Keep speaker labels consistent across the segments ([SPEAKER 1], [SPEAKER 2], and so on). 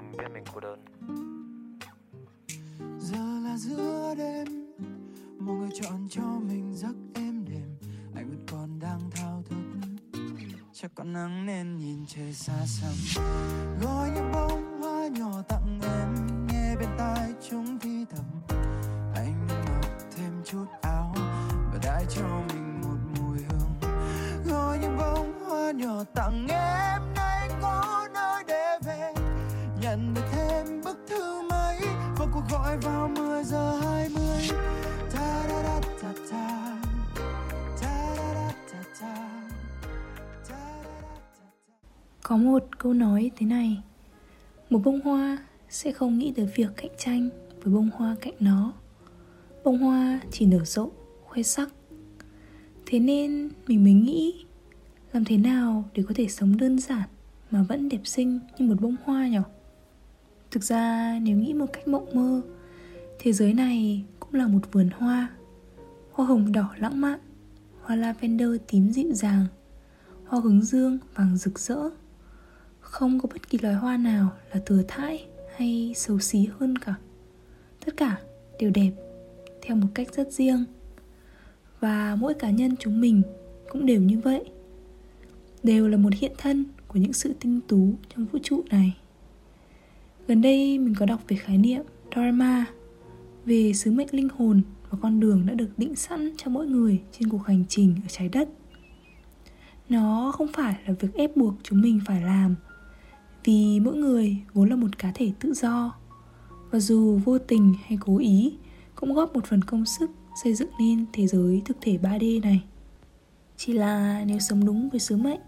[SPEAKER 1] biết mình cô đơn. Giờ là giữa đêm mọi người chọn cho mình giấc êm đềm. Anh vẫn còn đang thao thức, chắc còn nắng nên nhìn trời xa xăm. Gói những bông hoa nhỏ tặng em, nghe bên tai chúng thi thầm. Anh mặc thêm chút áo và đãi cho mình một mùi hương. Gói những bông hoa nhỏ tặng em có một câu nói thế này. Một bông hoa sẽ không nghĩ tới việc cạnh tranh với bông hoa cạnh nó. Bông hoa chỉ nở rộ, khoe sắc. Thế nên mình mới nghĩ, làm thế nào để có thể sống đơn giản mà vẫn đẹp xinh như một bông hoa nhỉ? Thực ra nếu nghĩ một cách mộng mơ, thế giới này cũng là một vườn hoa. Hoa hồng đỏ lãng mạn, hoa lavender tím dịu dàng, hoa hướng dương vàng rực rỡ không có bất kỳ loài hoa nào là thừa thãi hay xấu xí hơn cả. Tất cả đều đẹp theo một cách rất riêng. Và mỗi cá nhân chúng mình cũng đều như vậy. Đều là một hiện thân của những sự tinh tú trong vũ trụ này. Gần đây mình có đọc về khái niệm Dharma, về sứ mệnh linh hồn và con đường đã được định sẵn cho mỗi người trên cuộc hành trình ở trái đất. Nó không phải là việc ép buộc chúng mình phải làm vì mỗi người vốn là một cá thể tự do. Và dù vô tình hay cố ý, cũng góp một phần công sức xây dựng nên thế giới thực thể 3D này. Chỉ là nếu sống đúng với sứ mệnh,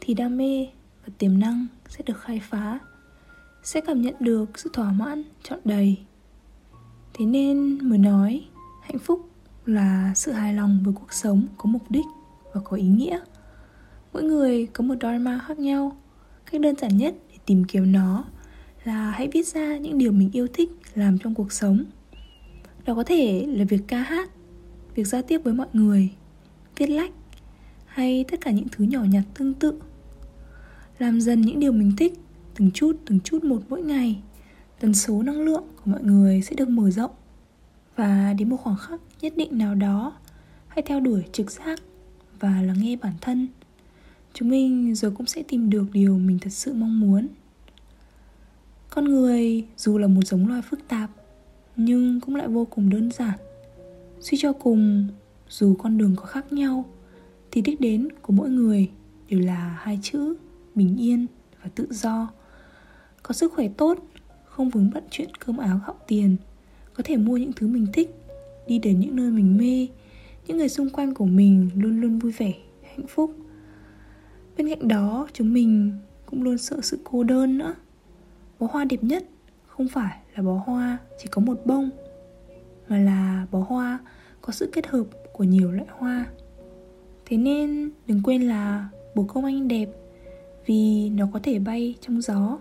[SPEAKER 1] thì đam mê và tiềm năng sẽ được khai phá, sẽ cảm nhận được sự thỏa mãn trọn đầy. Thế nên mới nói, hạnh phúc là sự hài lòng với cuộc sống có mục đích và có ý nghĩa. Mỗi người có một dharma khác nhau cách đơn giản nhất để tìm kiếm nó là hãy viết ra những điều mình yêu thích làm trong cuộc sống. Đó có thể là việc ca hát, việc giao tiếp với mọi người, viết lách, hay tất cả những thứ nhỏ nhặt tương tự. Làm dần những điều mình thích, từng chút từng chút một mỗi ngày, tần số năng lượng của mọi người sẽ được mở rộng. Và đến một khoảng khắc nhất định nào đó, hãy theo đuổi trực giác và lắng nghe bản thân chúng mình rồi cũng sẽ tìm được điều mình thật sự mong muốn. Con người dù là một giống loài phức tạp, nhưng cũng lại vô cùng đơn giản. Suy cho cùng, dù con đường có khác nhau, thì đích đến của mỗi người đều là hai chữ bình yên và tự do. Có sức khỏe tốt, không vướng bận chuyện cơm áo gạo tiền, có thể mua những thứ mình thích, đi đến những nơi mình mê, những người xung quanh của mình luôn luôn vui vẻ, hạnh phúc bên cạnh đó, chúng mình cũng luôn sợ sự cô đơn nữa. Bó hoa đẹp nhất không phải là bó hoa chỉ có một bông, mà là bó hoa có sự kết hợp của nhiều loại hoa. Thế nên đừng quên là bồ công anh đẹp vì nó có thể bay trong gió.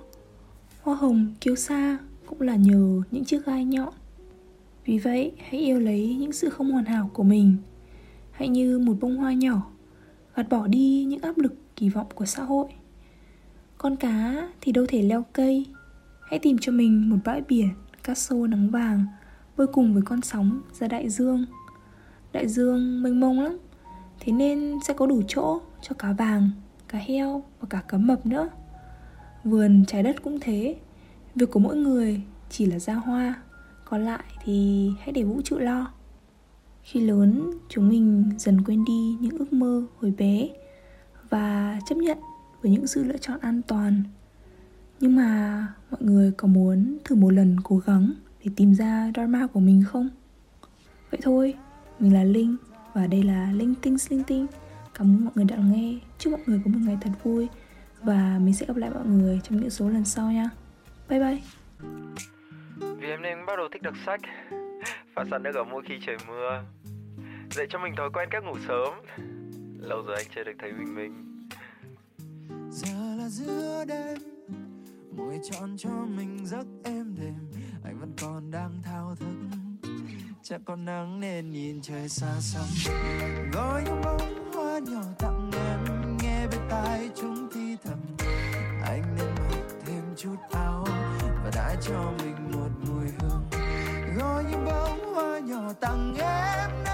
[SPEAKER 1] Hoa hồng kiêu sa cũng là nhờ những chiếc gai nhọn. Vì vậy, hãy yêu lấy những sự không hoàn hảo của mình. Hãy như một bông hoa nhỏ, Gạt bỏ đi những áp lực kỳ vọng của xã hội. Con cá thì đâu thể leo cây. Hãy tìm cho mình một bãi biển cát xô nắng vàng Bơi cùng với con sóng ra đại dương. Đại dương mênh mông lắm Thế nên sẽ có đủ chỗ cho cá vàng, cá heo và cả cá mập nữa. Vườn trái đất cũng thế Việc của mỗi người chỉ là ra hoa Còn lại thì hãy để vũ trụ lo. Khi lớn chúng mình dần quên đi những ước mơ hồi bé. Và chấp nhận với những sự lựa chọn an toàn. Nhưng mà mọi người có muốn thử một lần cố gắng để tìm ra dharma của mình không? Vậy thôi, mình là Linh và đây là Linh Tinh linh Tinh. Cảm ơn mọi người đã nghe. Chúc mọi người có một ngày thật vui và mình sẽ gặp lại mọi người trong những số lần sau nha. Bye bye.
[SPEAKER 2] Vì em nên bắt đầu thích đọc sách và sẵn được ở mỗi khi trời mưa. Dạy cho mình thói quen cách ngủ sớm. Lâu rồi anh chưa được thấy mình mình
[SPEAKER 3] Giờ là giữa đêm, Môi chọn cho mình giấc êm đềm. Anh vẫn còn đang thao thức Chắc còn nắng nên nhìn trời xa xăm. Gói những bông hoa nhỏ tặng em, Nghe bên tai chúng thi thầm. Anh nên mặc thêm chút áo Và đã cho mình một mùi hương. Gói những bông hoa nhỏ tặng em